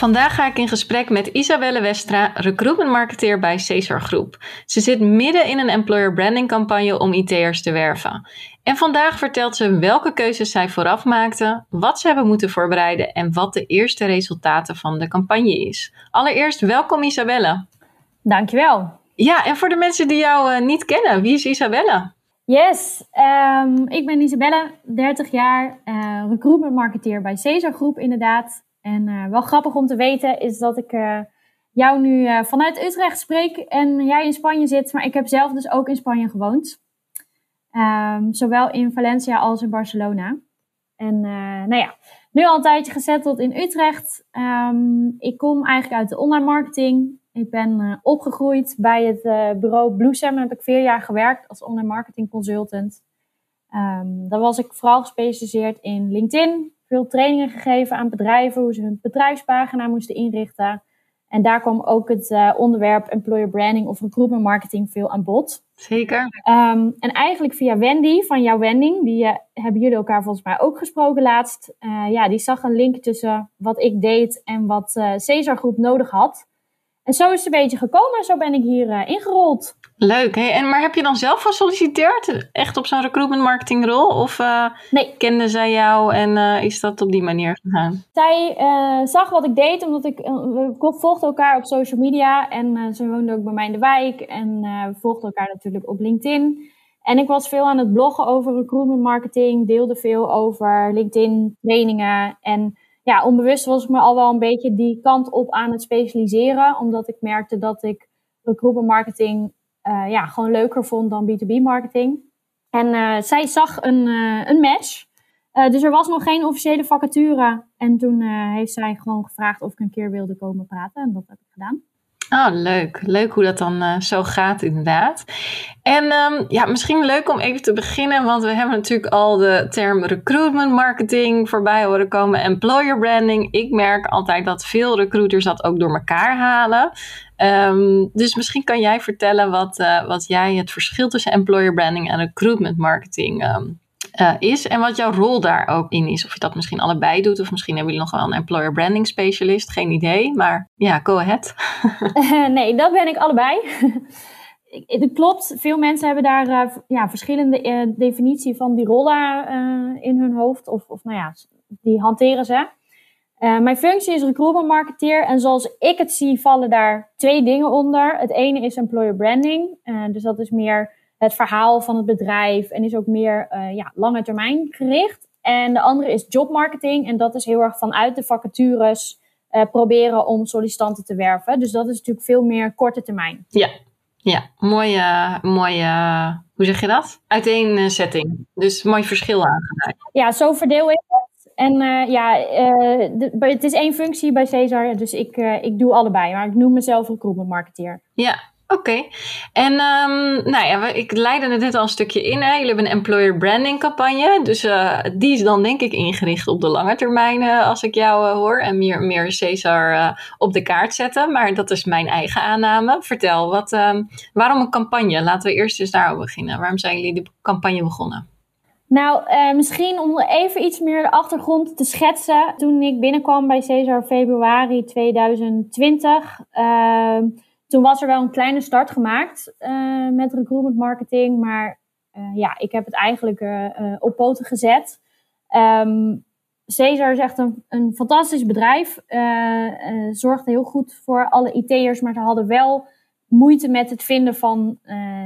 Vandaag ga ik in gesprek met Isabelle Westra, recruitment marketeer bij Cesar Groep. Ze zit midden in een employer branding campagne om IT'ers te werven. En vandaag vertelt ze welke keuzes zij vooraf maakte, wat ze hebben moeten voorbereiden en wat de eerste resultaten van de campagne is. Allereerst welkom Isabelle. Dankjewel. Ja, en voor de mensen die jou uh, niet kennen, wie is Isabelle? Yes, um, ik ben Isabelle, 30 jaar, uh, recruitment marketeer bij Cesar Groep inderdaad. En uh, wel grappig om te weten is dat ik uh, jou nu uh, vanuit Utrecht spreek en jij in Spanje zit. Maar ik heb zelf dus ook in Spanje gewoond. Um, zowel in Valencia als in Barcelona. En nou ja, nu al een tijdje gezetteld in Utrecht. Um, ik kom eigenlijk uit de online marketing. Ik ben opgegroeid bij het bureau Bloesem. Daar heb ik vier jaar gewerkt als online marketing consultant. Um, daar was ik vooral gespecialiseerd in LinkedIn, veel trainingen gegeven aan bedrijven hoe ze hun bedrijfspagina moesten inrichten. En daar kwam ook het uh, onderwerp employer branding of recruitment marketing veel aan bod. Zeker. Um, en eigenlijk via Wendy van jouw Wending, die uh, hebben jullie elkaar volgens mij ook gesproken laatst. Uh, ja, die zag een link tussen wat ik deed en wat Cesar Groep nodig had. En zo is het een beetje gekomen. Zo ben ik hier ingerold. Leuk. Hè? En, maar heb je dan zelf gesolliciteerd? Echt op zo'n recruitment marketing rol? Of uh, nee. kende zij jou en uh, is dat op die manier gegaan? Zij zag wat ik deed, omdat ik, we volgden elkaar op social media. En ze woonde ook bij mij in de wijk. En we volgden elkaar natuurlijk op LinkedIn. En ik was veel aan het bloggen over recruitment marketing. Deelde veel over LinkedIn trainingen. En ja, onbewust was ik me al wel een beetje die kant op aan het specialiseren. Omdat ik merkte dat ik recruitment marketing uh, ja, gewoon leuker vond dan B2B marketing. En uh, zij zag een, uh, een match. dus er was nog geen officiële vacature. En toen heeft zij gewoon gevraagd of ik een keer wilde komen praten. En dat heb ik gedaan. Oh, leuk. Leuk hoe dat dan uh, zo gaat, inderdaad. En um, ja, misschien leuk om even te beginnen, want we hebben natuurlijk al de term recruitment marketing voorbij horen komen, employer branding. Ik merk altijd dat veel recruiters dat ook door elkaar halen. Um, dus misschien kan jij vertellen wat, uh, wat jij het verschil tussen employer branding en recruitment marketing um, uh, is en wat jouw rol daar ook in is. Of je dat misschien allebei doet, of misschien hebben jullie nog wel een employer branding specialist, geen idee. Maar ja, go ahead. nee, dat ben ik allebei. Het klopt, veel mensen hebben daar uh, ja, verschillende uh, definitie van die rollen in hun hoofd. Of, of nou ja, die hanteren ze. mijn functie is recruitment marketeer en zoals ik het zie vallen daar twee dingen onder. Het ene is employer branding, dus dat is meer het verhaal van het bedrijf en is ook meer uh, ja, lange termijn gericht. En de andere is jobmarketing en dat is heel erg vanuit de vacatures uh, proberen om sollicitanten te werven. Dus dat is natuurlijk veel meer korte termijn. Ja, ja. mooie, mooie hoe zeg je dat? Uiteenzetting. Dus mooi verschil aangeduid. Ja, zo verdeel ik het. En uh, ja, de, het is één functie bij Cesar, dus ik, ik doe allebei. Maar ik noem mezelf recruitment marketeer. Ja, Oké. En um, nou ja, ik leidde het net al een stukje in. Hè. Jullie hebben een employer branding campagne. Dus uh, die is dan denk ik ingericht op de lange termijn, uh, als ik jou uh, hoor. En meer, meer Cesar op de kaart zetten. Maar dat is mijn eigen aanname. Vertel, wat, um, waarom een campagne? Laten we eerst eens daarover beginnen. Waarom zijn jullie de campagne begonnen? Nou, misschien om even iets meer de achtergrond te schetsen. Toen ik binnenkwam bij Cesar februari 2020 ehm, toen was er wel een kleine start gemaakt uh, met recruitment marketing. Maar uh, ja, ik heb het eigenlijk uh, op poten gezet. Um, Cesar is echt een, een fantastisch bedrijf. zorgde heel goed voor alle IT'ers. Maar ze hadden wel moeite met het vinden van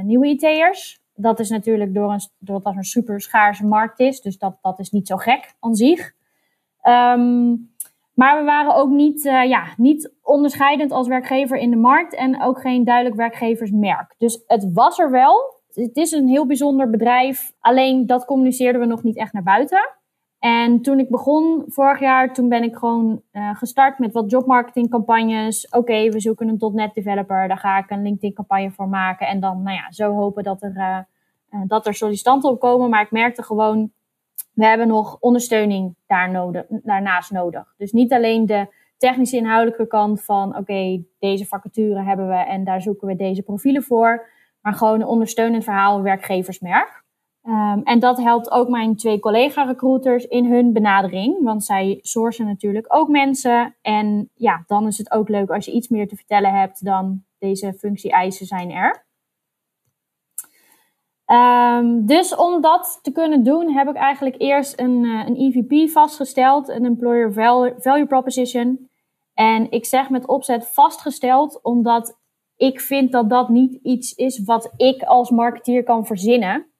nieuwe IT'ers. Dat is natuurlijk door een, doordat dat een super schaarse markt is. Dus dat, dat is niet zo gek aan zich. Um, maar we waren ook niet, uh, ja, niet onderscheidend als werkgever in de markt en ook geen duidelijk werkgeversmerk. Dus het was er wel. Het is een heel bijzonder bedrijf, alleen dat communiceerden we nog niet echt naar buiten. En toen ik begon vorig jaar, toen ben ik gewoon uh, gestart met wat jobmarketingcampagnes. Oké, we zoeken een .NET developer, daar ga ik een LinkedIn campagne voor maken. En dan, nou ja, zo hopen dat er, uh, dat er sollicitanten op komen. Maar ik merkte gewoon, we hebben nog ondersteuning daar nodig, daarnaast nodig. Dus niet alleen de technische inhoudelijke kant van, oké, deze vacature hebben we en daar zoeken we deze profielen voor. Maar gewoon een ondersteunend verhaal, werkgeversmerk. Um, en dat helpt ook mijn twee collega-recruiters in hun benadering. Want zij sourcen natuurlijk ook mensen. En ja, dan is het ook leuk als je iets meer te vertellen hebt dan deze functie-eisen zijn er. Um, dus om dat te kunnen doen, heb ik eigenlijk eerst een, uh, een EVP vastgesteld, een Employer Value Proposition. En ik zeg met opzet vastgesteld, omdat ik vind dat dat niet iets is wat ik als marketeer kan verzinnen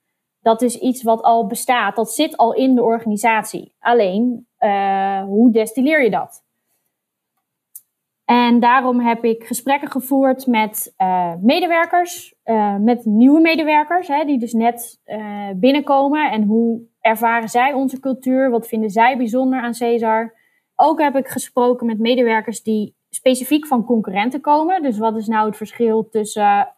dat is iets wat al bestaat. Dat zit al in de organisatie. Alleen, uh, hoe destilleer je dat? En daarom heb ik gesprekken gevoerd met uh, medewerkers, uh, met nieuwe medewerkers, hè, die dus net binnenkomen. En hoe ervaren zij onze cultuur? Wat vinden zij bijzonder aan Cesar? Ook heb ik gesproken met medewerkers die specifiek van concurrenten komen. Dus wat is nou het verschil tussen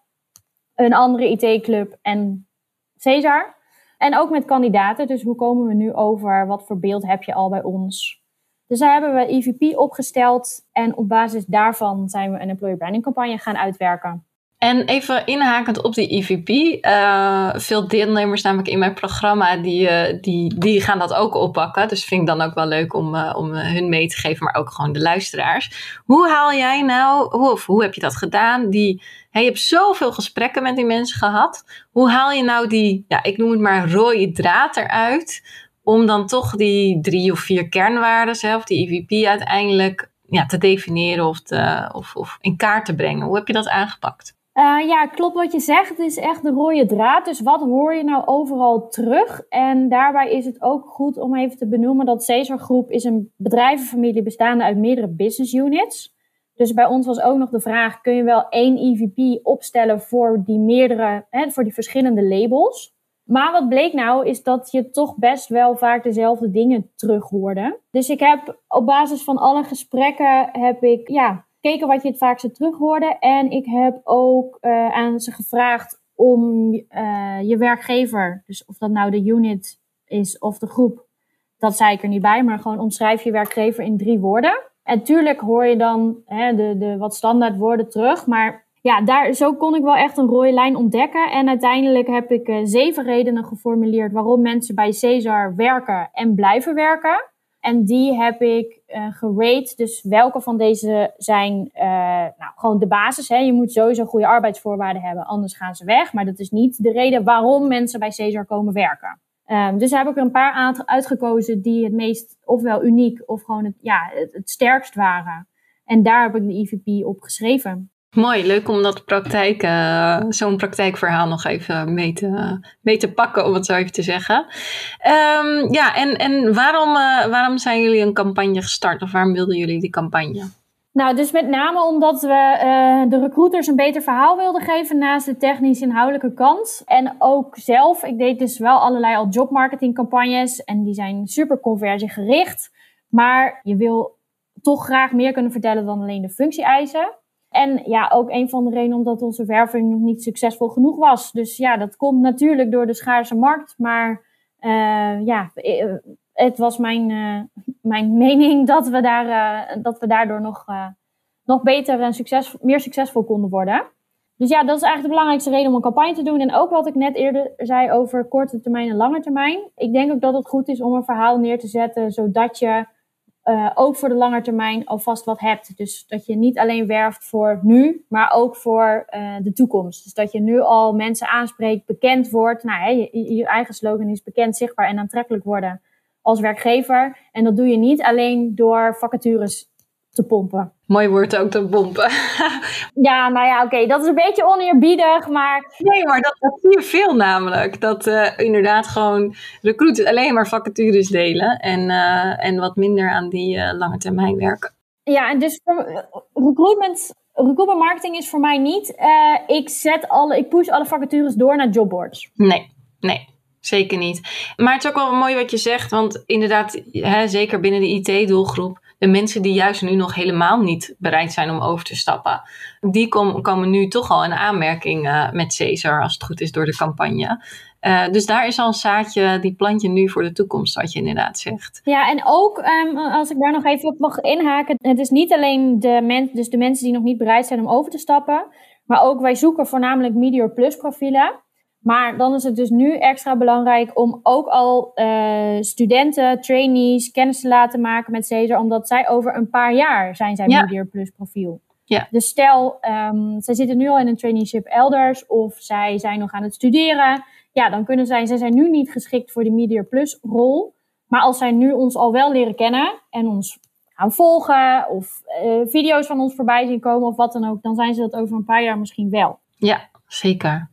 een andere IT-club en Cesar? En ook met kandidaten. Dus hoe komen we nu over? Wat voor beeld heb je al bij ons? Dus daar hebben we EVP opgesteld. En op basis daarvan zijn we een employer branding campagne gaan uitwerken. En even inhakend op die EVP. Uh, veel deelnemers namelijk in mijn programma, die, uh, die, die gaan dat ook oppakken. Dus vind ik dan ook wel leuk om, uh, om hun mee te geven, maar ook gewoon de luisteraars. Hoe haal jij nou, hoe, of hoe heb je dat gedaan? Die, je hebt zoveel gesprekken met die mensen gehad. Hoe haal je nou die, ja, ik noem het maar rode draad eruit, om dan toch die drie of vier kernwaarden, of die EVP uiteindelijk ja, te definiëren of, te, of, of in kaart te brengen? Hoe heb je dat aangepakt? Uh, ja, klopt wat je zegt. Het is echt de rode draad. Dus wat hoor je nou overal terug? En daarbij is het ook goed om even te benoemen dat Cesar Groep is een bedrijvenfamilie bestaande uit meerdere business units. Dus bij ons was ook nog de vraag: kun je wel één EVP opstellen voor die meerdere, hè, voor die verschillende labels? Maar wat bleek nou, is dat je toch best wel vaak dezelfde dingen terug hoorde. Dus ik heb op basis van alle gesprekken heb ik ja, gekeken wat je het vaakste terug hoorde. En ik heb ook uh, aan ze gevraagd om uh, je werkgever, dus of dat nou de unit is of de groep, dat zei ik er niet bij, maar gewoon omschrijf je werkgever in drie woorden. En tuurlijk hoor je dan hè, de, de wat standaard woorden terug, maar ja, daar, zo kon ik wel echt een rode lijn ontdekken. En uiteindelijk heb ik uh, zeven redenen geformuleerd waarom mensen bij Cesar werken en blijven werken. En die heb ik uh. Dus welke van deze zijn uh, nou, gewoon de basis. Hè? Je moet sowieso goede arbeidsvoorwaarden hebben, anders gaan ze weg. Maar dat is niet de reden waarom mensen bij Cesar komen werken. Um, dus daar heb ik er een paar uitgekozen die het meest ofwel uniek of gewoon het, ja, het, het sterkst waren. En daar heb ik de IVP op geschreven. Mooi, leuk om dat praktijk, uh, zo'n praktijkverhaal nog even mee te, mee te pakken, om het zo even te zeggen. Um, ja, en, en waarom, uh, waarom zijn jullie een campagne gestart of waarom wilden jullie die campagne? Nou, dus met name omdat we uh, de recruiters een beter verhaal wilden geven naast de technisch inhoudelijke kant. En ook zelf, ik deed dus wel allerlei al jobmarketingcampagnes en die zijn super conversiegericht. Maar je wil toch graag meer kunnen vertellen dan alleen de functie-eisen. En ja, ook een van de redenen omdat onze werving nog niet succesvol genoeg was. Dus ja, dat komt natuurlijk door de schaarse markt. Maar uh, ja, eh, het was mijn, uh, mijn mening dat we, daar, dat we daardoor nog, nog beter en succes, meer succesvol konden worden. Dus ja, dat is eigenlijk de belangrijkste reden om een campagne te doen. En ook wat ik net eerder zei over korte termijn en lange termijn. Ik denk ook dat het goed is om een verhaal neer te zetten, zodat je uh, ook voor de lange termijn alvast wat hebt. Dus dat je niet alleen werft voor nu, maar ook voor uh, de toekomst. Dus dat je nu al mensen aanspreekt, bekend wordt. Nou, hè, je, je, eigen slogan is bekend, zichtbaar en aantrekkelijk worden als werkgever. En dat doe je niet alleen door vacatures te pompen. Mooi woord ook, te pompen. ja, nou ja, oké, dat is een beetje oneerbiedig, maar... Nee, maar dat, dat zie je veel namelijk. Dat uh, inderdaad gewoon recruiters alleen maar vacatures delen en, uh, en wat minder aan die uh, lange termijn werken. Ja, en dus recruitment, recruitment marketing is voor mij niet... ik, zet alle, ik push alle vacatures door naar jobboards. Nee, nee. zeker niet. Maar het is ook wel mooi wat je zegt, want inderdaad, hè, zeker binnen de IT-doelgroep, de mensen die juist nu nog helemaal niet bereid zijn om over te stappen, die kom, komen nu toch al in aanmerking uh, met Caesar, als het goed is, door de campagne. Uh, dus daar is al een zaadje, die plant je nu voor de toekomst, wat je inderdaad zegt. Ja, en ook um, als ik daar nog even op mag inhaken. Het is niet alleen de, men, dus de mensen die nog niet bereid zijn om over te stappen. Maar ook wij zoeken voornamelijk Meteor Plus profielen. Maar dan is het dus nu extra belangrijk om ook al uh, studenten, trainees kennis te laten maken met Cesar. Omdat zij over een paar jaar zijn zij ja. Meteor Plus profiel. Ja. Dus stel, um, zij zitten nu al in een traineeship elders of zij zijn nog aan het studeren ja, dan kunnen zij, zij zijn nu niet geschikt voor de Media Plus rol. Maar als zij nu ons al wel leren kennen en ons gaan volgen of uh, video's van ons voorbij zien komen of wat dan ook, dan zijn ze dat over een paar jaar misschien wel. Ja, zeker.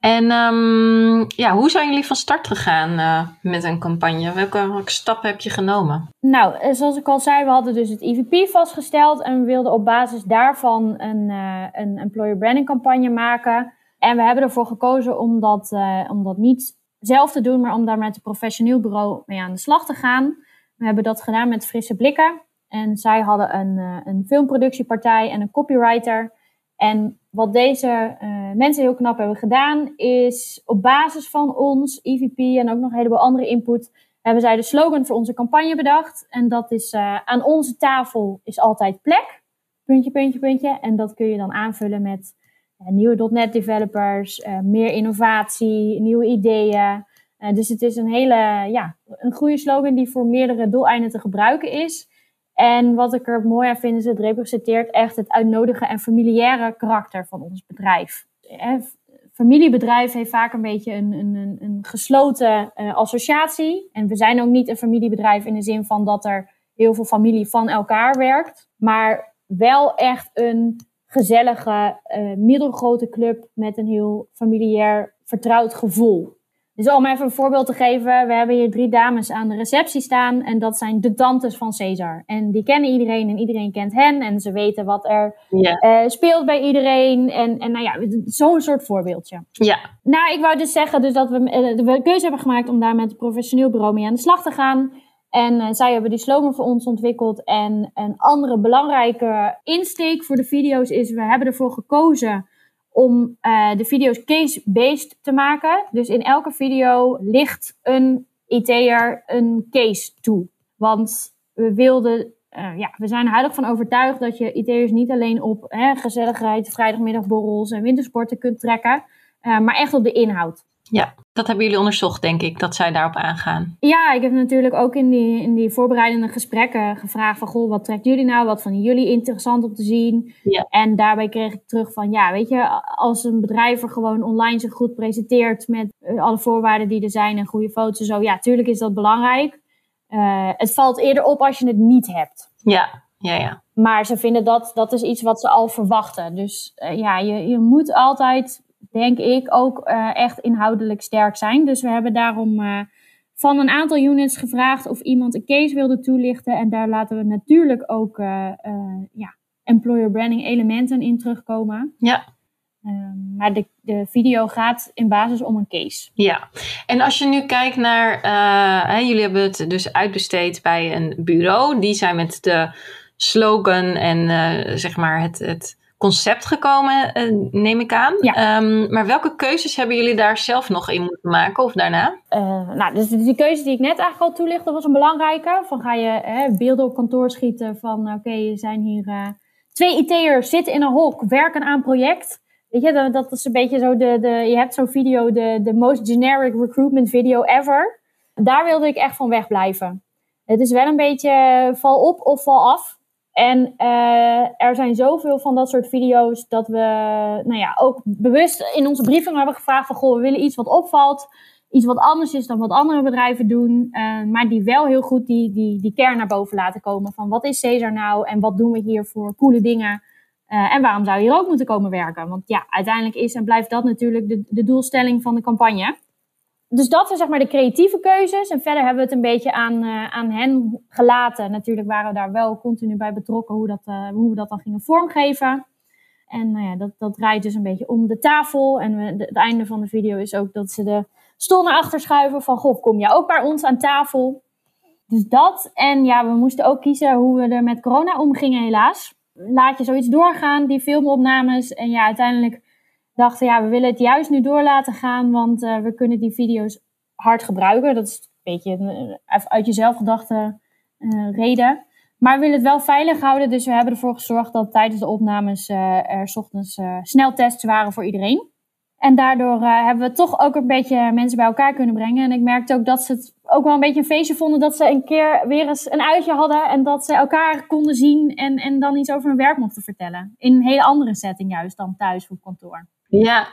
En um, ja, hoe zijn jullie van start gegaan uh, met een campagne? Welke, stappen heb je genomen? Nou, eh, zoals ik al zei, we hadden dus het EVP vastgesteld en we wilden op basis daarvan een, uh, een employer branding campagne maken. En we hebben ervoor gekozen om dat, om dat niet zelf te doen, maar om daar met een professioneel bureau mee aan de slag te gaan. We hebben dat gedaan met Frisse Blikken. En zij hadden een, een filmproductiepartij en een copywriter. En wat deze uh, mensen heel knap hebben gedaan, is op basis van ons, EVP en ook nog een heleboel andere input, hebben zij de slogan voor onze campagne bedacht. En dat is aan onze tafel is altijd plek. Puntje, puntje, puntje. En dat kun je dan aanvullen met nieuwe .NET developers, uh, meer innovatie, nieuwe ideeën. Uh, dus het is een hele, ja, een goede slogan die voor meerdere doeleinden te gebruiken is. En wat ik er mooi aan vind, is het representeert echt het uitnodigen en familiaire karakter van ons bedrijf. Eh, familiebedrijf heeft vaak een beetje een, een, een gesloten uh, associatie. En we zijn ook niet een familiebedrijf in de zin van dat er heel veel familie van elkaar werkt. Maar wel echt een gezellige, uh, middelgrote club met een heel familiair, vertrouwd gevoel. Dus om even een voorbeeld te geven, we hebben hier drie dames aan de receptie staan en dat zijn de tantes van Cesar. En die kennen iedereen en iedereen kent hen en ze weten wat er uh, speelt bij iedereen. En, en nou ja, zo'n soort voorbeeldje. Ja. Nou, ik wou dus zeggen dus dat we uh, de keuze hebben gemaakt om daar met een professioneel bureau mee aan de slag te gaan. En uh, zij hebben die slogan voor ons ontwikkeld. En een andere belangrijke insteek voor de video's is: we hebben ervoor gekozen om uh, de video's case-based te maken. Dus in elke video ligt een IT'er een case toe. Want we wilden, uh, ja, we zijn er van overtuigd dat je IT'ers niet alleen op hè, gezelligheid, vrijdagmiddagborrels en wintersporten kunt trekken, maar echt op de inhoud. Ja, dat hebben jullie onderzocht, denk ik, dat zij daarop aangaan. Ja, ik heb natuurlijk ook in die, in die voorbereidende gesprekken gevraagd van... Goh, wat trekt jullie nou? Wat vinden jullie interessant om te zien? Ja. En daarbij kreeg ik terug van... Ja, weet je, als een bedrijf er gewoon online zich goed presenteert... met alle voorwaarden die er zijn en goede foto's en zo... Ja, tuurlijk is dat belangrijk. Uh, het valt eerder op als je het niet hebt. Ja, ja, ja. Maar ze vinden dat, dat is iets wat ze al verwachten. Dus uh, ja, je, je moet altijd denk ik, ook uh, echt inhoudelijk sterk zijn. Dus we hebben daarom uh, van een aantal units gevraagd of iemand een case wilde toelichten. En daar laten we natuurlijk ook uh, ja, employer branding elementen in terugkomen. Ja. Ehm, maar de, de video gaat in basis om een case. Ja, en als je nu kijkt naar, hè, jullie hebben het dus uitbesteed bij een bureau. Die zijn met de slogan en zeg maar het, het concept gekomen, uh, neem ik aan. Ja. Um, maar welke keuzes hebben jullie daar zelf nog in moeten maken of daarna? Uh, nou, dus die keuze die ik net eigenlijk al toelichtte was een belangrijke. Van ga je hè, beelden op kantoor schieten van oké, okay, er zijn hier uh, twee IT'ers, zitten in een hok, werken aan een project. Weet je, dat, dat is een beetje zo de, de je hebt zo'n video, de, de most generic recruitment video ever. Daar wilde ik echt van wegblijven. Het is wel een beetje val op of val af. En uh, er zijn zoveel van dat soort video's dat we nou ja, ook bewust in onze briefing hebben gevraagd van goh, we willen iets wat opvalt. Iets wat anders is dan wat andere bedrijven doen. Uh, maar die wel heel goed die, die, die kern naar boven laten komen. Van wat is Cesar nou en wat doen we hier voor coole dingen. Uh, en waarom zou je hier ook moeten komen werken? Want ja, uiteindelijk is en blijft dat natuurlijk de, de doelstelling van de campagne dus dat zijn zeg maar de creatieve keuzes. En verder hebben we het een beetje aan, uh, aan hen gelaten. Natuurlijk waren we daar wel continu bij betrokken hoe, dat, uh, hoe we dat dan gingen vormgeven. En nou ja, dat, dat draait dus een beetje om de tafel. En de, het einde van de video is ook dat ze de stoel naar achter schuiven van, goh, kom je ook bij ons aan tafel? Dus dat. En ja, we moesten ook kiezen hoe we er met corona omgingen, helaas. Laat je zoiets doorgaan, die filmopnames. En ja, uiteindelijk dachten ja, we willen het juist nu door laten gaan, want uh, we kunnen die video's hard gebruiken. Dat is een beetje een, uit jezelf gedachte uh, reden. Maar we willen het wel veilig houden, dus we hebben ervoor gezorgd dat tijdens de opnames er s ochtends sneltests waren voor iedereen. En daardoor hebben we toch ook een beetje mensen bij elkaar kunnen brengen. En ik merkte ook dat ze het ook wel een beetje een feestje vonden dat ze een keer weer eens een uitje hadden. En dat ze elkaar konden zien en, en dan iets over hun werk mochten vertellen. In een hele andere setting juist dan thuis of kantoor. Ja,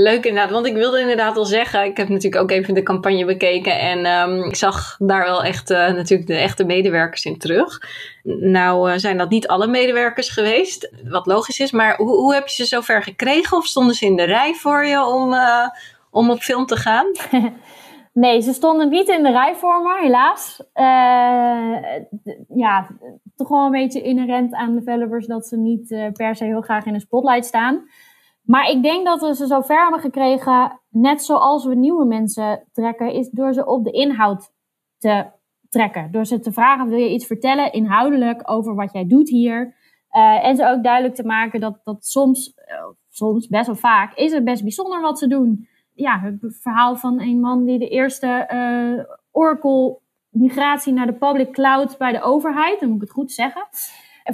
Leuk inderdaad, want ik wilde inderdaad al zeggen, ik heb natuurlijk ook even de campagne bekeken en um, ik zag daar wel echt uh, natuurlijk de echte medewerkers in terug. Nou uh, zijn dat niet alle medewerkers geweest, wat logisch is, maar hoe, hoe heb je ze zover gekregen of stonden ze in de rij voor je om, uh, om op film te gaan? nee, ze stonden niet in de rij voor me, helaas. ja, toch wel een beetje inherent aan developers dat ze niet per se heel graag in de spotlight staan. Maar ik denk dat we ze zo ver hebben gekregen, net zoals we nieuwe mensen trekken, is door ze op de inhoud te trekken. Door ze te vragen, wil je iets vertellen inhoudelijk over wat jij doet hier? Uh, en ze ook duidelijk te maken dat, dat soms, uh, soms best wel vaak, is het best bijzonder wat ze doen. Ja, het verhaal van een man die de eerste uh, Oracle migratie naar de public cloud bij de overheid, dan moet ik het goed zeggen,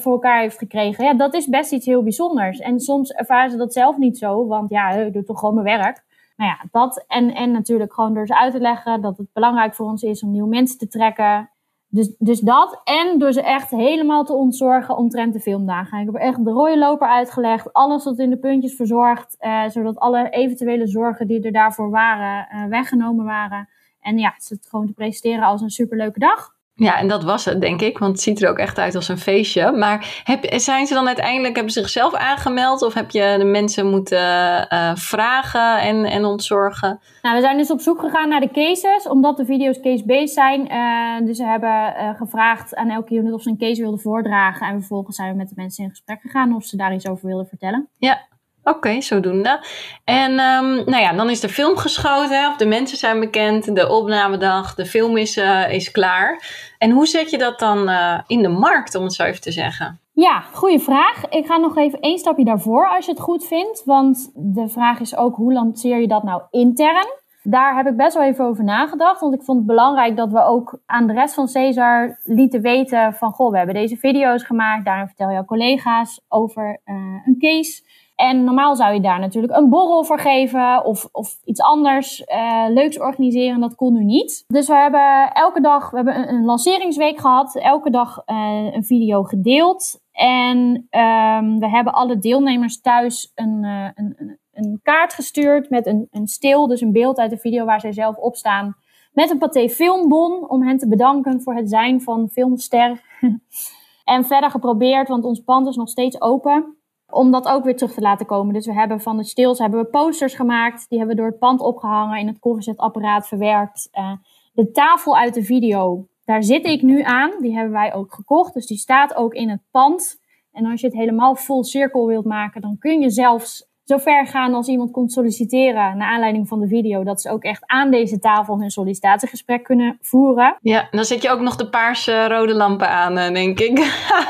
voor elkaar heeft gekregen. Ja, dat is best iets heel bijzonders. En soms ervaren ze dat zelf niet zo, want ja, ik doe toch gewoon mijn werk. Nou ja, dat en, en natuurlijk gewoon door ze uit te leggen dat het belangrijk voor ons is om nieuwe mensen te trekken. Dus, dus dat en door ze echt helemaal te ontzorgen omtrent de filmdagen. Ik heb echt de rode loper uitgelegd, alles tot in de puntjes verzorgd, eh, zodat alle eventuele zorgen die er daarvoor waren, eh, weggenomen waren. En ja, het gewoon te presenteren als een superleuke dag. Ja, en dat was het, denk ik, want het ziet er ook echt uit als een feestje. Maar heb, zijn ze dan uiteindelijk, hebben ze zichzelf aangemeld of heb je de mensen moeten uh, vragen en, en ontzorgen? Nou, we zijn dus op zoek gegaan naar de cases, omdat de video's case-based zijn. Uh, dus we hebben uh, gevraagd aan elke unit of ze een case wilden voordragen. En vervolgens zijn we met de mensen in gesprek gegaan of ze daar iets over wilden vertellen. Ja, Oké, zodoende. En um, nou ja, dan is de film geschoten, of de mensen zijn bekend, de opnamedag, de film is, uh, is klaar. En hoe zet je dat dan uh, in de markt, om het zo even te zeggen? Ja, goede vraag. Ik ga nog even één stapje daarvoor als je het goed vindt. Want de vraag is ook, hoe lanceer je dat nou intern? Daar heb ik best wel even over nagedacht. Want ik vond het belangrijk dat we ook aan de rest van Cesar lieten weten van... Goh, we hebben deze video's gemaakt. Daarin vertel jouw collega's over uh, een case. En normaal zou je daar natuurlijk een borrel voor geven of, of iets anders uh, leuks organiseren. Dat kon nu niet. Dus we hebben elke dag, we hebben een, een lanceringsweek gehad. Elke dag uh, een video gedeeld. En um, we hebben alle deelnemers thuis een, uh, een, een, kaart gestuurd met een, een stil, dus een beeld uit de video waar zij zelf op staan. Met een paté filmbon om hen te bedanken voor het zijn van filmster. en verder geprobeerd, want ons pand is nog steeds open om dat ook weer terug te laten komen. Dus we hebben van de stils hebben we posters gemaakt. Die hebben we door het pand opgehangen, in het koffiezetapparaat verwerkt. Uh, de tafel uit de video, daar zit ik nu aan. Die hebben wij ook gekocht. Dus die staat ook in het pand. En als je het helemaal vol cirkel wilt maken, dan kun je zelfs zo ver gaan als iemand komt solliciteren naar aanleiding van de video, dat ze ook echt aan deze tafel hun sollicitatiegesprek kunnen voeren. Ja, dan zet je ook nog de paarse rode lampen aan, eh, denk ik.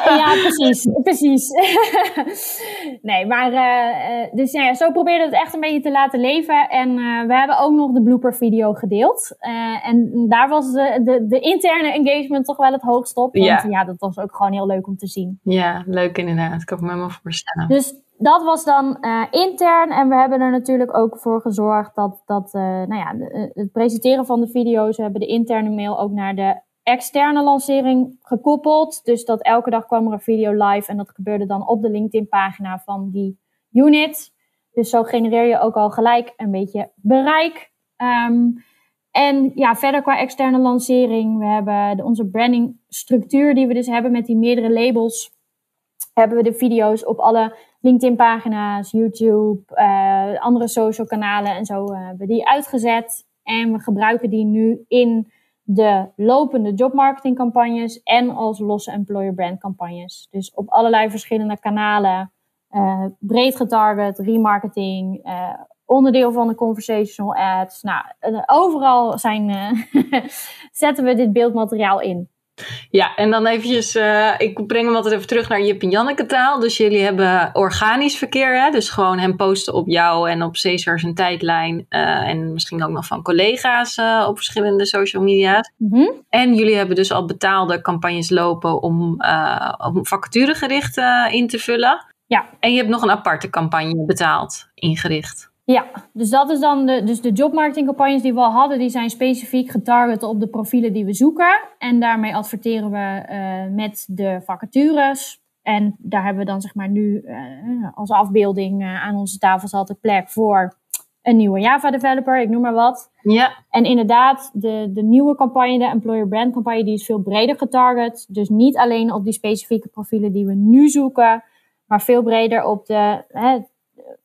ja, precies, precies. nee, maar uh, dus ja, zo probeerde het echt een beetje te laten leven. En uh, we hebben ook nog de blooper video gedeeld. Uh, en daar was de, de, de, interne engagement toch wel het hoogst op. Want ja. ja. dat was ook gewoon heel leuk om te zien. Ja, leuk inderdaad. Ik kan me helemaal voorstellen. Dus dat was dan uh, intern. En we hebben er natuurlijk ook voor gezorgd dat, dat uh, nou ja, de, het presenteren van de video's. We hebben de interne mail ook naar de externe lancering gekoppeld. Dus dat elke dag kwam er een video live. En dat gebeurde dan op de LinkedIn-pagina van die unit. Dus zo genereer je ook al gelijk een beetje bereik. Um, en ja, verder qua externe lancering. We hebben de, onze branding structuur die we dus hebben met die meerdere labels. Hebben we de video's op alle LinkedIn-pagina's, YouTube, uh, andere social kanalen en zo uh, hebben we die uitgezet. En we gebruiken die nu in de lopende jobmarketingcampagnes en als losse employer brand campagnes. Dus op allerlei verschillende kanalen, uh, breed getarget, remarketing, onderdeel van de conversational ads. Nou, overal zijn, zetten we dit beeldmateriaal in. Ja, en dan eventjes, uh, ik breng hem altijd even terug naar Jip en Janneke taal. Dus jullie hebben organisch verkeer, hè? dus gewoon hem posten op jou en op Cesar zijn tijdlijn. Uh, en misschien ook nog van collega's uh, op verschillende social media's. Mm -hmm. En jullie hebben dus al betaalde campagnes lopen om, om vacaturegericht in te vullen. Ja. En je hebt nog een aparte campagne betaald, ingericht. Ja, dus dat is dan de, dus de jobmarketingcampagnes die we al hadden, die zijn specifiek getarget op de profielen die we zoeken. En daarmee adverteren we uh, met de vacatures. En daar hebben we dan zeg maar nu uh, als afbeelding uh, aan onze tafels altijd plek voor een nieuwe Java developer, ik noem maar wat. Ja. En inderdaad, de, de nieuwe campagne, de employer brand campagne, die is veel breder getarget. Dus niet alleen op die specifieke profielen die we nu zoeken, maar veel breder op de, hè,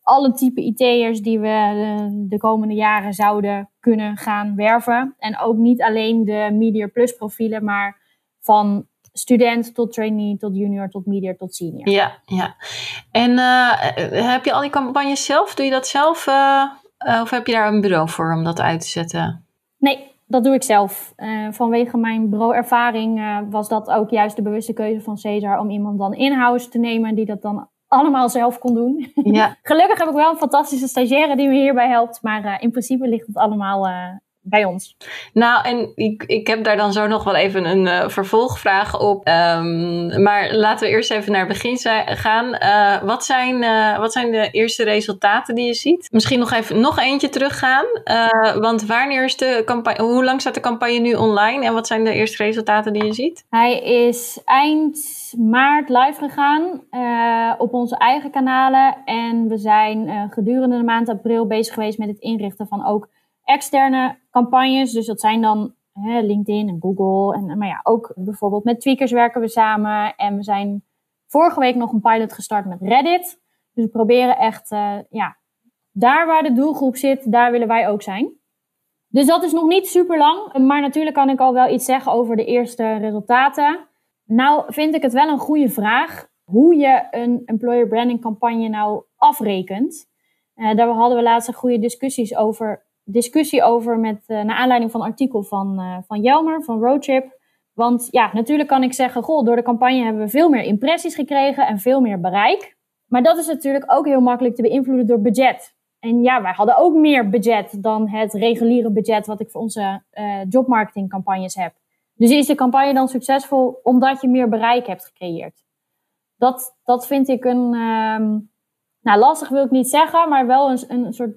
alle type IT'ers die we de, de, komende jaren zouden kunnen gaan werven. En ook niet alleen de Media Plus profielen, maar van student tot trainee, tot junior, tot media, tot senior. Ja, ja. En uh, heb je al die campagnes zelf? Doe je dat zelf? Uh, of heb je daar een bureau voor om dat uit te zetten? Nee, dat doe ik zelf. vanwege mijn bureauervaring was dat ook juist de bewuste keuze van Cesar om iemand dan in-house te nemen die dat dan allemaal zelf kon doen. Ja. Gelukkig heb ik wel een fantastische stagiaire die me hierbij helpt. Maar uh, in principe ligt het allemaal uh, bij ons. Nou, en ik, ik heb daar dan zo nog wel even een uh, vervolgvraag op. Um, maar laten we eerst even naar het begin gaan. Uh, wat, zijn, uh, wat zijn de eerste resultaten die je ziet? Misschien nog even nog eentje teruggaan. want wanneer is de campagne, hoe lang staat de campagne nu online? En wat zijn de eerste resultaten die je ziet? Hij is eind maart live gegaan op onze eigen kanalen. En we zijn gedurende de maand april bezig geweest met het inrichten van ook externe campagnes. Dus dat zijn dan hè, LinkedIn en Google. En, maar ja, ook bijvoorbeeld met tweakers werken we samen. En we zijn vorige week nog een pilot gestart met Reddit. Dus we proberen echt, uh, ja, daar waar de doelgroep zit, daar willen wij ook zijn. Dus dat is nog niet super lang. Maar natuurlijk kan ik al wel iets zeggen over de eerste resultaten. Nou vind ik het wel een goede vraag hoe je een employer branding campagne nou afrekent. Uh, daar hadden we laatst goede discussies over discussie over met, uh, naar aanleiding van een artikel van, uh, van Jelmer, van Roadtrip. Want ja, natuurlijk kan ik zeggen, goh, door de campagne hebben we veel meer impressies gekregen en veel meer bereik. Maar dat is natuurlijk ook heel makkelijk te beïnvloeden door budget. En ja, wij hadden ook meer budget dan het reguliere budget wat ik voor onze uh, jobmarketingcampagnes heb. Dus is de campagne dan succesvol omdat je meer bereik hebt gecreëerd? Dat, dat vind ik een, um, nou, lastig wil ik niet zeggen, maar wel een, een soort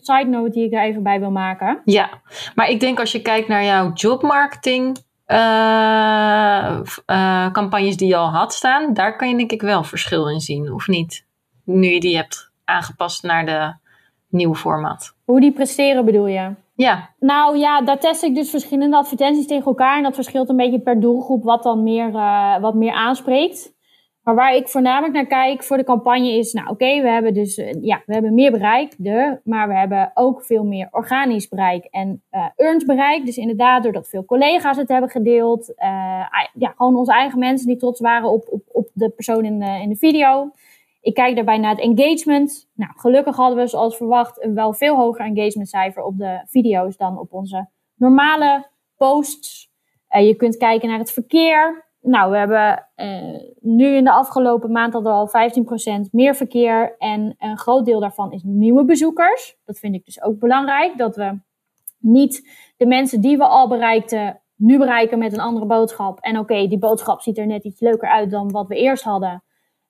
side note die ik er even bij wil maken. Ja, maar ik denk als je kijkt naar jouw jobmarketing uh, uh, campagnes die je al had staan, daar kan je denk ik wel verschil in zien, of niet? Nu je die hebt aangepast naar de nieuwe format. Hoe die presteren bedoel je? Ja. Nou ja, daar test ik dus verschillende advertenties tegen elkaar. En dat verschilt een beetje per doelgroep wat dan meer, uh, wat meer aanspreekt. Maar waar ik voornamelijk naar kijk voor de campagne is, nou oké, we hebben dus uh, ja, we hebben meer bereik, de, maar we hebben ook veel meer organisch bereik en uh, earned bereik. Dus inderdaad, doordat veel collega's het hebben gedeeld, uh, ja, gewoon onze eigen mensen die trots waren op, op, op de persoon in de, in de video. Ik kijk daarbij naar het engagement. Nou, gelukkig hadden we zoals verwacht een wel veel hoger engagementcijfer op de video's dan op onze normale posts. je kunt kijken naar het verkeer. Nou, we hebben uh, nu in de afgelopen maand al 15% meer verkeer. En een groot deel daarvan is nieuwe bezoekers. Dat vind ik dus ook belangrijk. Dat we niet de mensen die we al bereikten, nu bereiken met een andere boodschap. En oké, die boodschap ziet er net iets leuker uit dan wat we eerst hadden.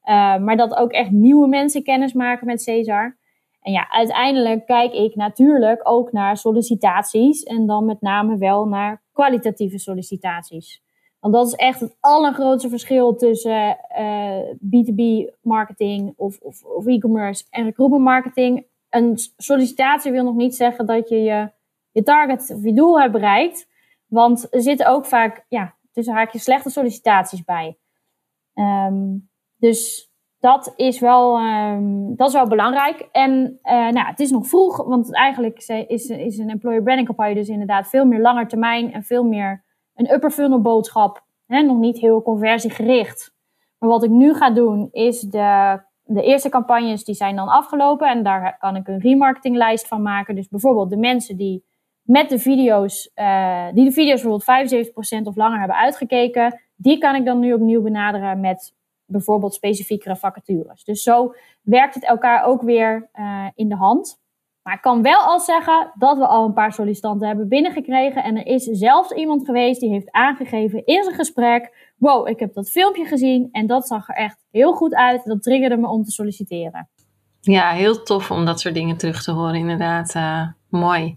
Uh, maar dat ook echt nieuwe mensen kennis maken met Cesar. En ja, uiteindelijk kijk ik natuurlijk ook naar sollicitaties. En dan met name wel naar kwalitatieve sollicitaties. Want dat is echt het allergrootste verschil tussen uh, B2B marketing of, of, of e-commerce en recruitment marketing. Een sollicitatie wil nog niet zeggen dat je je, je target of je doel hebt bereikt. Want er zitten ook vaak ja, tussen haakjes slechte sollicitaties bij. Um, dus dat is wel, um, dat is wel belangrijk. En uh, nou, het is nog vroeg, want eigenlijk is, is een employer branding campagne dus inderdaad veel meer langer termijn en veel meer een upper funnel boodschap. Hè, nog niet heel conversiegericht. Maar wat ik nu ga doen is de de eerste campagnes die zijn dan afgelopen en daar kan ik een remarketinglijst van maken. Dus bijvoorbeeld de mensen die met de video's, uh, die de video's bijvoorbeeld 75% of langer hebben uitgekeken, die kan ik dan nu opnieuw benaderen met bijvoorbeeld specifiekere vacatures. Dus zo werkt het elkaar ook weer uh, in de hand. Maar ik kan wel al zeggen dat we al een paar sollicitanten hebben binnengekregen. En er is zelfs iemand geweest die heeft aangegeven in zijn gesprek: Wow, ik heb dat filmpje gezien en dat zag er echt heel goed uit. Dat triggerde me om te solliciteren. Ja, heel tof om dat soort dingen terug te horen, inderdaad. Uh, mooi.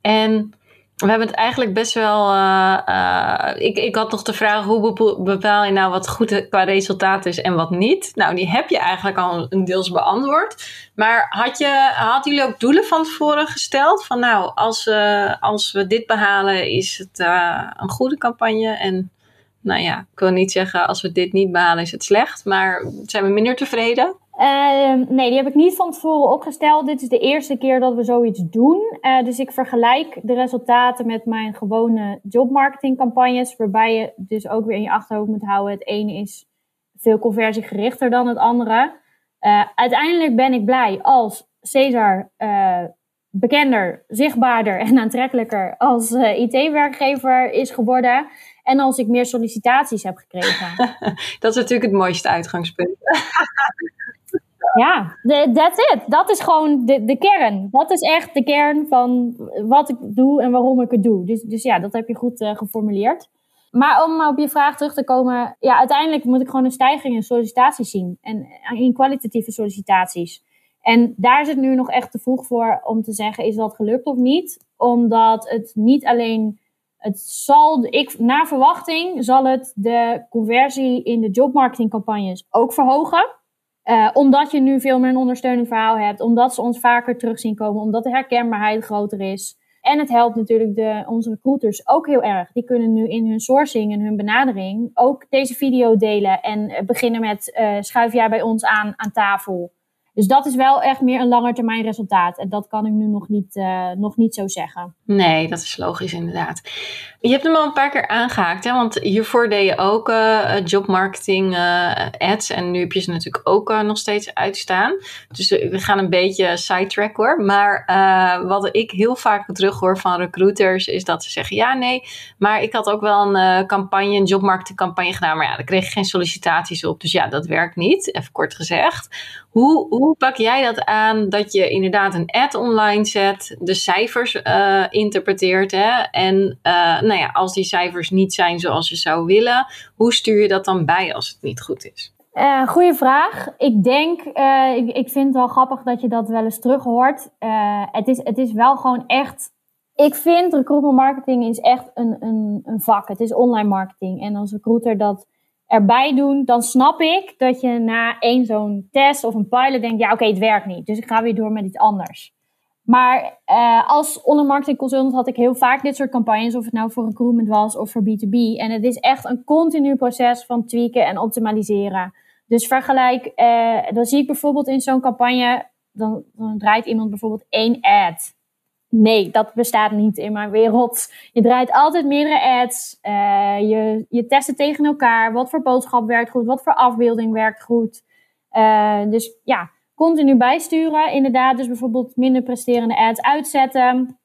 En we hebben het eigenlijk best wel. Uh, uh, ik, ik had nog de vraag: hoe bepaal je nou wat goed qua resultaat is en wat niet? Nou, die heb je eigenlijk al een deels beantwoord. Maar had je, hadden jullie ook doelen van tevoren gesteld? Van nou, als, uh, als we dit behalen, is het een goede campagne. En nou ja, ik wil niet zeggen: als we dit niet behalen, is het slecht. Maar zijn we minder tevreden? Uh, nee, die heb ik niet van tevoren opgesteld. Dit is de eerste keer dat we zoiets doen. Uh, dus ik vergelijk de resultaten met mijn gewone jobmarketingcampagnes. Waarbij je dus ook weer in je achterhoofd moet houden. Het ene is veel conversiegerichter dan het andere. Uh, uiteindelijk ben ik blij als Cesar eh, bekender, zichtbaarder en aantrekkelijker als IT-werkgever is geworden. En als ik meer sollicitaties heb gekregen. dat is natuurlijk het mooiste uitgangspunt. Ja, that's it. Dat is gewoon de, de kern. Dat is echt de kern van wat ik doe en waarom ik het doe. Dus, dus ja, dat heb je goed uh, geformuleerd. Maar om op je vraag terug te komen, ja, uiteindelijk moet ik gewoon een stijging in sollicitaties zien. En in kwalitatieve sollicitaties. En daar zit nu nog echt te vroeg voor om te zeggen, is dat gelukt of niet? Omdat het niet alleen, het zal, ik, naar verwachting zal het de conversie in de jobmarketingcampagnes ook verhogen. Uh, omdat je nu veel meer een ondersteunend verhaal hebt. Omdat ze ons vaker terug zien komen. Omdat de herkenbaarheid groter is. En het helpt natuurlijk de, onze recruiters ook heel erg. Die kunnen nu in hun sourcing en hun benadering ook deze video delen. En beginnen met uh, schuif jij bij ons aan aan tafel. Dus dat is wel echt meer een langetermijn resultaat. En dat kan ik nu nog niet, uh, nog niet zo zeggen. Nee, dat is logisch inderdaad. Je hebt hem al een paar keer aangehaakt, hè? want hiervoor deed je ook uh, jobmarketing uh, ads. En nu heb je ze natuurlijk ook nog steeds uitstaan. Dus we gaan een beetje sidetrack hoor. Maar wat ik heel vaak terug hoor van recruiters is dat ze zeggen: ja, nee, maar ik had ook wel een campagne, een jobmarketingcampagne gedaan. Maar ja, daar kreeg ik geen sollicitaties op. Dus ja, dat werkt niet, even kort gezegd. Hoe, hoe pak jij dat aan dat je inderdaad een ad online zet, de cijfers uh, interpreteert hè? en uh, nou ja, als die cijfers niet zijn zoals je zou willen, hoe stuur je dat dan bij als het niet goed is? Uh, goeie vraag. Ik denk, ik, ik vind het wel grappig dat je dat wel eens terug hoort. Het, is, het is wel gewoon echt. Ik vind recruitment marketing is echt een, een, een vak. Het is online marketing. En als recruiter dat erbij doen, dan snap ik dat je na één zo'n test of een pilot denkt, ja oké, het werkt niet. Dus ik ga weer door met iets anders. Maar uh, als online marketing consultant had ik heel vaak dit soort campagnes, of het nou voor recruitment was of voor B2B. En het is echt een continu proces van tweaken en optimaliseren. Dus vergelijk, uh, dan zie ik bijvoorbeeld in zo'n campagne, dan draait iemand bijvoorbeeld één ad. Nee, dat bestaat niet in mijn wereld. Je draait altijd meerdere ads. Uh, je, je test tegen elkaar. Wat voor boodschap werkt goed? Wat voor afbeelding werkt goed? Uh, dus ja, continu bijsturen. Inderdaad, dus bijvoorbeeld minder presterende ads uitzetten.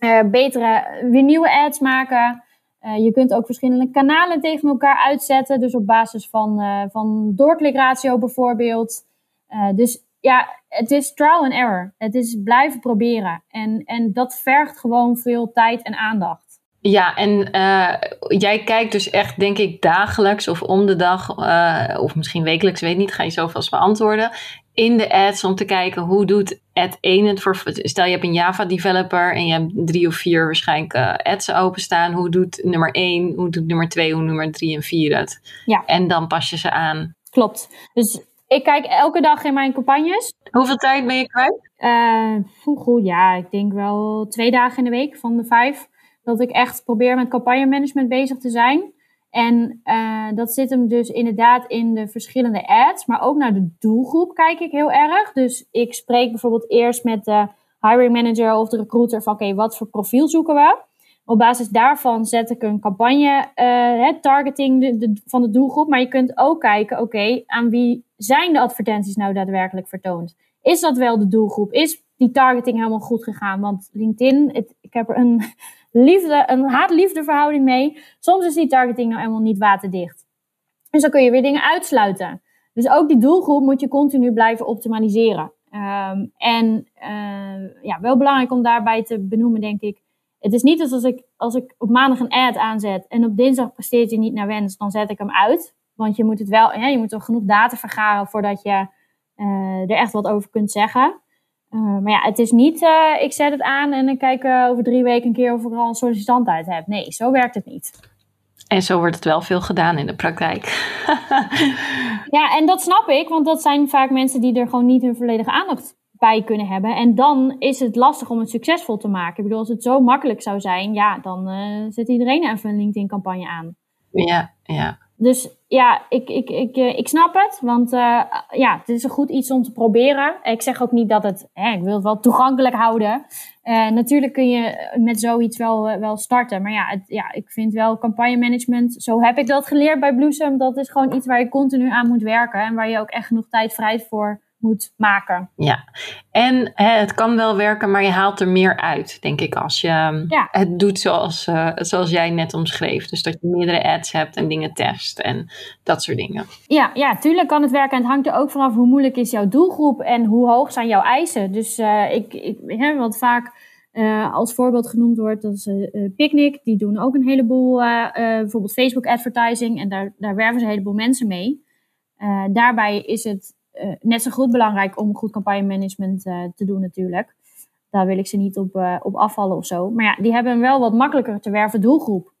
Uh, betere, weer nieuwe ads maken. je kunt ook verschillende kanalen tegen elkaar uitzetten. Dus op basis van, van doorklikratio bijvoorbeeld. dus ja, het is trial and error. Het is blijven proberen. En, en dat vergt gewoon veel tijd en aandacht. Ja, en uh, jij kijkt dus echt, denk ik, dagelijks of om de dag, uh, of misschien wekelijks, weet niet, ga je zo vast beantwoorden. In de ads om te kijken hoe doet ad 1 het voor. Stel je hebt een Java developer en je hebt drie of vier waarschijnlijk uh, ads openstaan. Hoe doet nummer 1, hoe doet nummer 2, hoe nummer 3 en 4 het? Ja. En dan pas je ze aan. Klopt. Dus ik kijk elke dag in mijn campagnes. Hoeveel tijd ben je kwijt? Uh, goed, ja, ik denk wel twee dagen in de week van de vijf. Dat ik echt probeer met campagne management bezig te zijn. En uh, dat zit hem dus inderdaad in de verschillende ads, maar ook naar de doelgroep kijk ik heel erg. Dus ik spreek bijvoorbeeld eerst met de hiring manager of de recruiter van oké, okay, wat voor profiel zoeken we? Op basis daarvan zet ik een campagne, uh, targeting de, van de doelgroep. Maar je kunt ook kijken, oké, aan wie zijn de advertenties nou daadwerkelijk vertoond? Is dat wel de doelgroep? Is die targeting helemaal goed gegaan? Want LinkedIn, ik heb er een liefde, een haat-liefde verhouding mee. Soms is die targeting nou helemaal niet waterdicht. Dus dan kun je weer dingen uitsluiten. Dus ook die doelgroep moet je continu blijven optimaliseren. Ehm, en uh, ja, wel belangrijk om daarbij te benoemen, denk ik. Het is niet als ik, als ik op maandag een ad aanzet en op dinsdag presteert hij niet naar wens, dan zet ik hem uit. Want je moet het wel, ja, je moet toch genoeg data vergaren voordat je uh, er echt wat over kunt zeggen. Uh, maar ja, het is niet, uh, ik zet het aan en ik kijk over drie weken een keer of ik al een sollicitant uit heb. Nee, zo werkt het niet. En zo wordt het wel veel gedaan in de praktijk. ja, en dat snap ik, want dat zijn vaak mensen die er gewoon niet hun volledige aandacht bij kunnen hebben. En dan is het lastig om het succesvol te maken. Ik bedoel, als het zo makkelijk zou zijn, ja, dan uh, zet iedereen even een LinkedIn-campagne aan. Ja, ja. Dus ja, ik, ik, ik, eh, ik snap het. Want uh, ja, het is een goed iets om te proberen. Ik zeg ook niet dat het, hè, ik wil het wel toegankelijk houden. Uh, natuurlijk kun je met zoiets wel, wel starten. Maar ja, het, ja, ik vind wel campagne management, zo heb ik dat geleerd bij Bloesem. Dat is gewoon iets waar je continu aan moet werken. En waar je ook echt genoeg tijd vrij voor moet maken. Ja, en hè, het kan wel werken, maar je haalt er meer uit, denk ik, als je ja. het doet zoals, uh, zoals jij net omschreef. Dus dat je meerdere ads hebt en dingen test en dat soort dingen. Ja, ja, tuurlijk kan het werken. En het hangt er ook vanaf hoe moeilijk is jouw doelgroep en hoe hoog zijn jouw eisen. Dus uh, ik, ik hè, wat vaak uh, als voorbeeld genoemd wordt, dat is Picnic. Die doen ook een heleboel, bijvoorbeeld Facebook advertising. En daar, daar werven ze een heleboel mensen mee. daarbij is het net zo goed belangrijk om goed campagne management uh, te doen natuurlijk. Daar wil ik ze niet op, uh, op afvallen of zo. Maar ja, die hebben een wel wat makkelijker te werven doelgroep.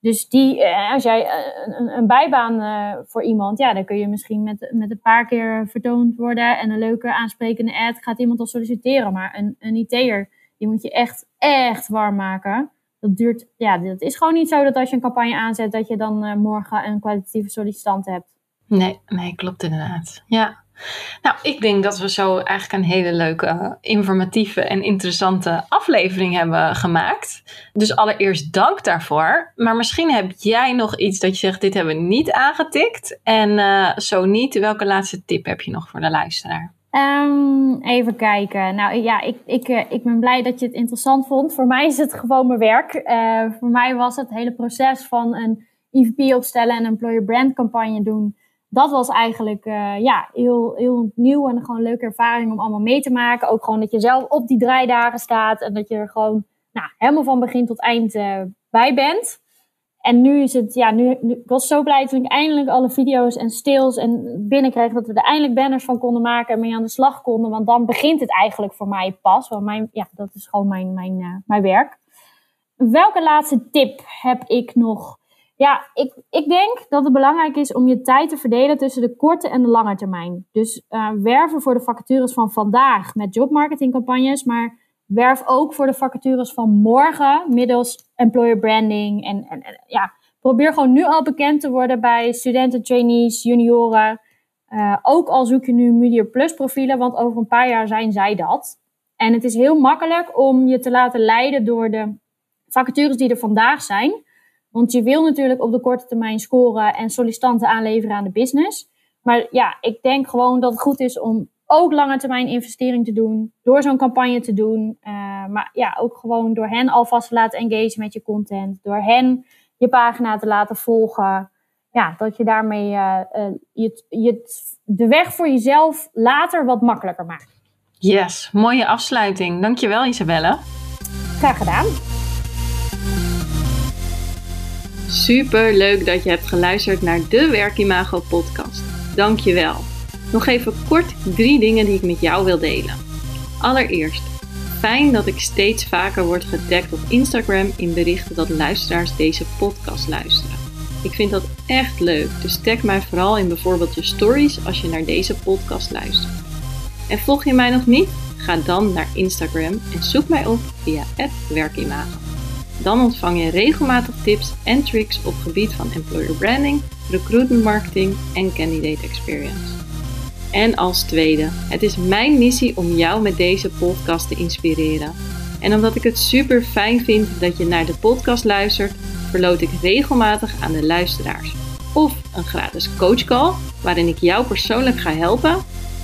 Dus die, als jij een, een bijbaan voor iemand, ja, dan kun je misschien met, met een paar keer vertoond worden en een leuke aansprekende ad gaat iemand al solliciteren. Maar een, een IT'er, die moet je echt, echt warm maken. Dat duurt, ja, dat is gewoon niet zo dat als je een campagne aanzet, dat je dan morgen een kwalitatieve sollicitant hebt. Nee, nee, klopt inderdaad. Ja. Nou, ik denk dat we zo eigenlijk een hele leuke, informatieve en interessante aflevering hebben gemaakt. Dus allereerst dank daarvoor. Maar misschien heb jij nog iets dat je zegt: dit hebben we niet aangetikt. En uh, zo niet, welke laatste tip heb je nog voor de luisteraar? Um, even kijken. Nou ja, ik, ik, eh, ik ben blij dat je het interessant vond. Voor mij is het gewoon mijn werk. Uh, voor mij was het hele proces van een EVP opstellen en een employer brand campagne doen dat was eigenlijk uh, ja, heel, heel nieuw en gewoon een leuke ervaring om allemaal mee te maken. Ook gewoon dat je zelf op die draaidagen staat en dat je er gewoon nou, helemaal van begin tot eind uh, bij bent. En nu is het, ja, nu, nu, ik was zo blij toen ik eindelijk alle video's en stills en binnenkreeg dat we er eindelijk banners van konden maken en mee aan de slag konden. Want dan begint het eigenlijk voor mij pas. Want mijn, ja, dat is gewoon mijn, mijn, uh, mijn werk. Welke laatste tip heb ik nog? Ja, ik, ik denk dat het belangrijk is om je tijd te verdelen tussen de korte en de lange termijn. Dus uh, werven voor de vacatures van vandaag met jobmarketingcampagnes, maar werf ook voor de vacatures van morgen middels employer branding. En, en, ja, probeer gewoon nu al bekend te worden bij studenten, trainees, junioren. Uh, ook al zoek je nu Media Plus profielen, want over een paar jaar zijn zij dat. En het is heel makkelijk om je te laten leiden door de vacatures die er vandaag zijn. Want je wil natuurlijk op de korte termijn scoren en sollicitanten aanleveren aan de business. Maar ja, ik denk gewoon dat het goed is om ook lange termijn investering te doen. Door zo'n campagne te doen. Uh, maar ja, ook gewoon door hen alvast te laten engageren met je content. Door hen je pagina te laten volgen. Ja, dat je daarmee uh, uh, je, je, de weg voor jezelf later wat makkelijker maakt. Yes, mooie afsluiting. Dankjewel Isabelle. Graag gedaan. Super leuk dat je hebt geluisterd naar de Werkimago podcast. Dankjewel. Nog even kort drie dingen die ik met jou wil delen. Allereerst, fijn dat ik steeds vaker word getagd op Instagram in berichten dat luisteraars deze podcast luisteren. Ik vind dat echt leuk, dus tag mij vooral in bijvoorbeeld je stories als je naar deze podcast luistert. En volg je mij nog niet? Ga dan naar Instagram en zoek mij op via werkimago. Dan ontvang je regelmatig tips en tricks op gebied van employer branding, recruitment marketing en candidate experience. En als tweede, het is mijn missie om jou met deze podcast te inspireren. En omdat ik het super fijn vind dat je naar de podcast luistert, verloot ik regelmatig aan de luisteraars. Of een gratis coachcall, waarin ik jou persoonlijk ga helpen.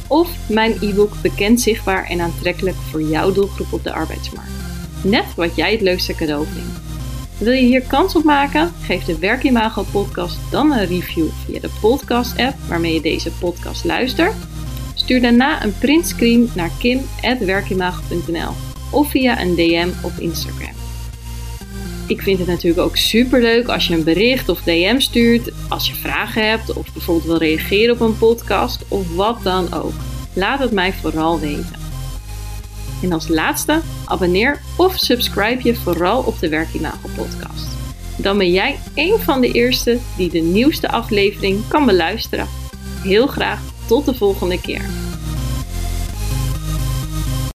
Of mijn e-book Bekend, Zichtbaar en Aantrekkelijk voor jouw doelgroep op de arbeidsmarkt. Net wat jij het leukste cadeau vindt. Wil je hier kans op maken? Geef de Werkimago podcast dan een review via de podcast app waarmee je deze podcast luistert. Stuur daarna een printscreen naar kim.werkimago.nl of via een DM op Instagram. Ik vind het natuurlijk ook super leuk als je een bericht of DM stuurt, als je vragen hebt of bijvoorbeeld wil reageren op een podcast of wat dan ook. Laat het mij vooral weten. En als laatste, abonneer of subscribe je vooral op de Werkimago podcast. Dan ben jij een van de eerste die de nieuwste aflevering kan beluisteren. Heel graag tot de volgende keer.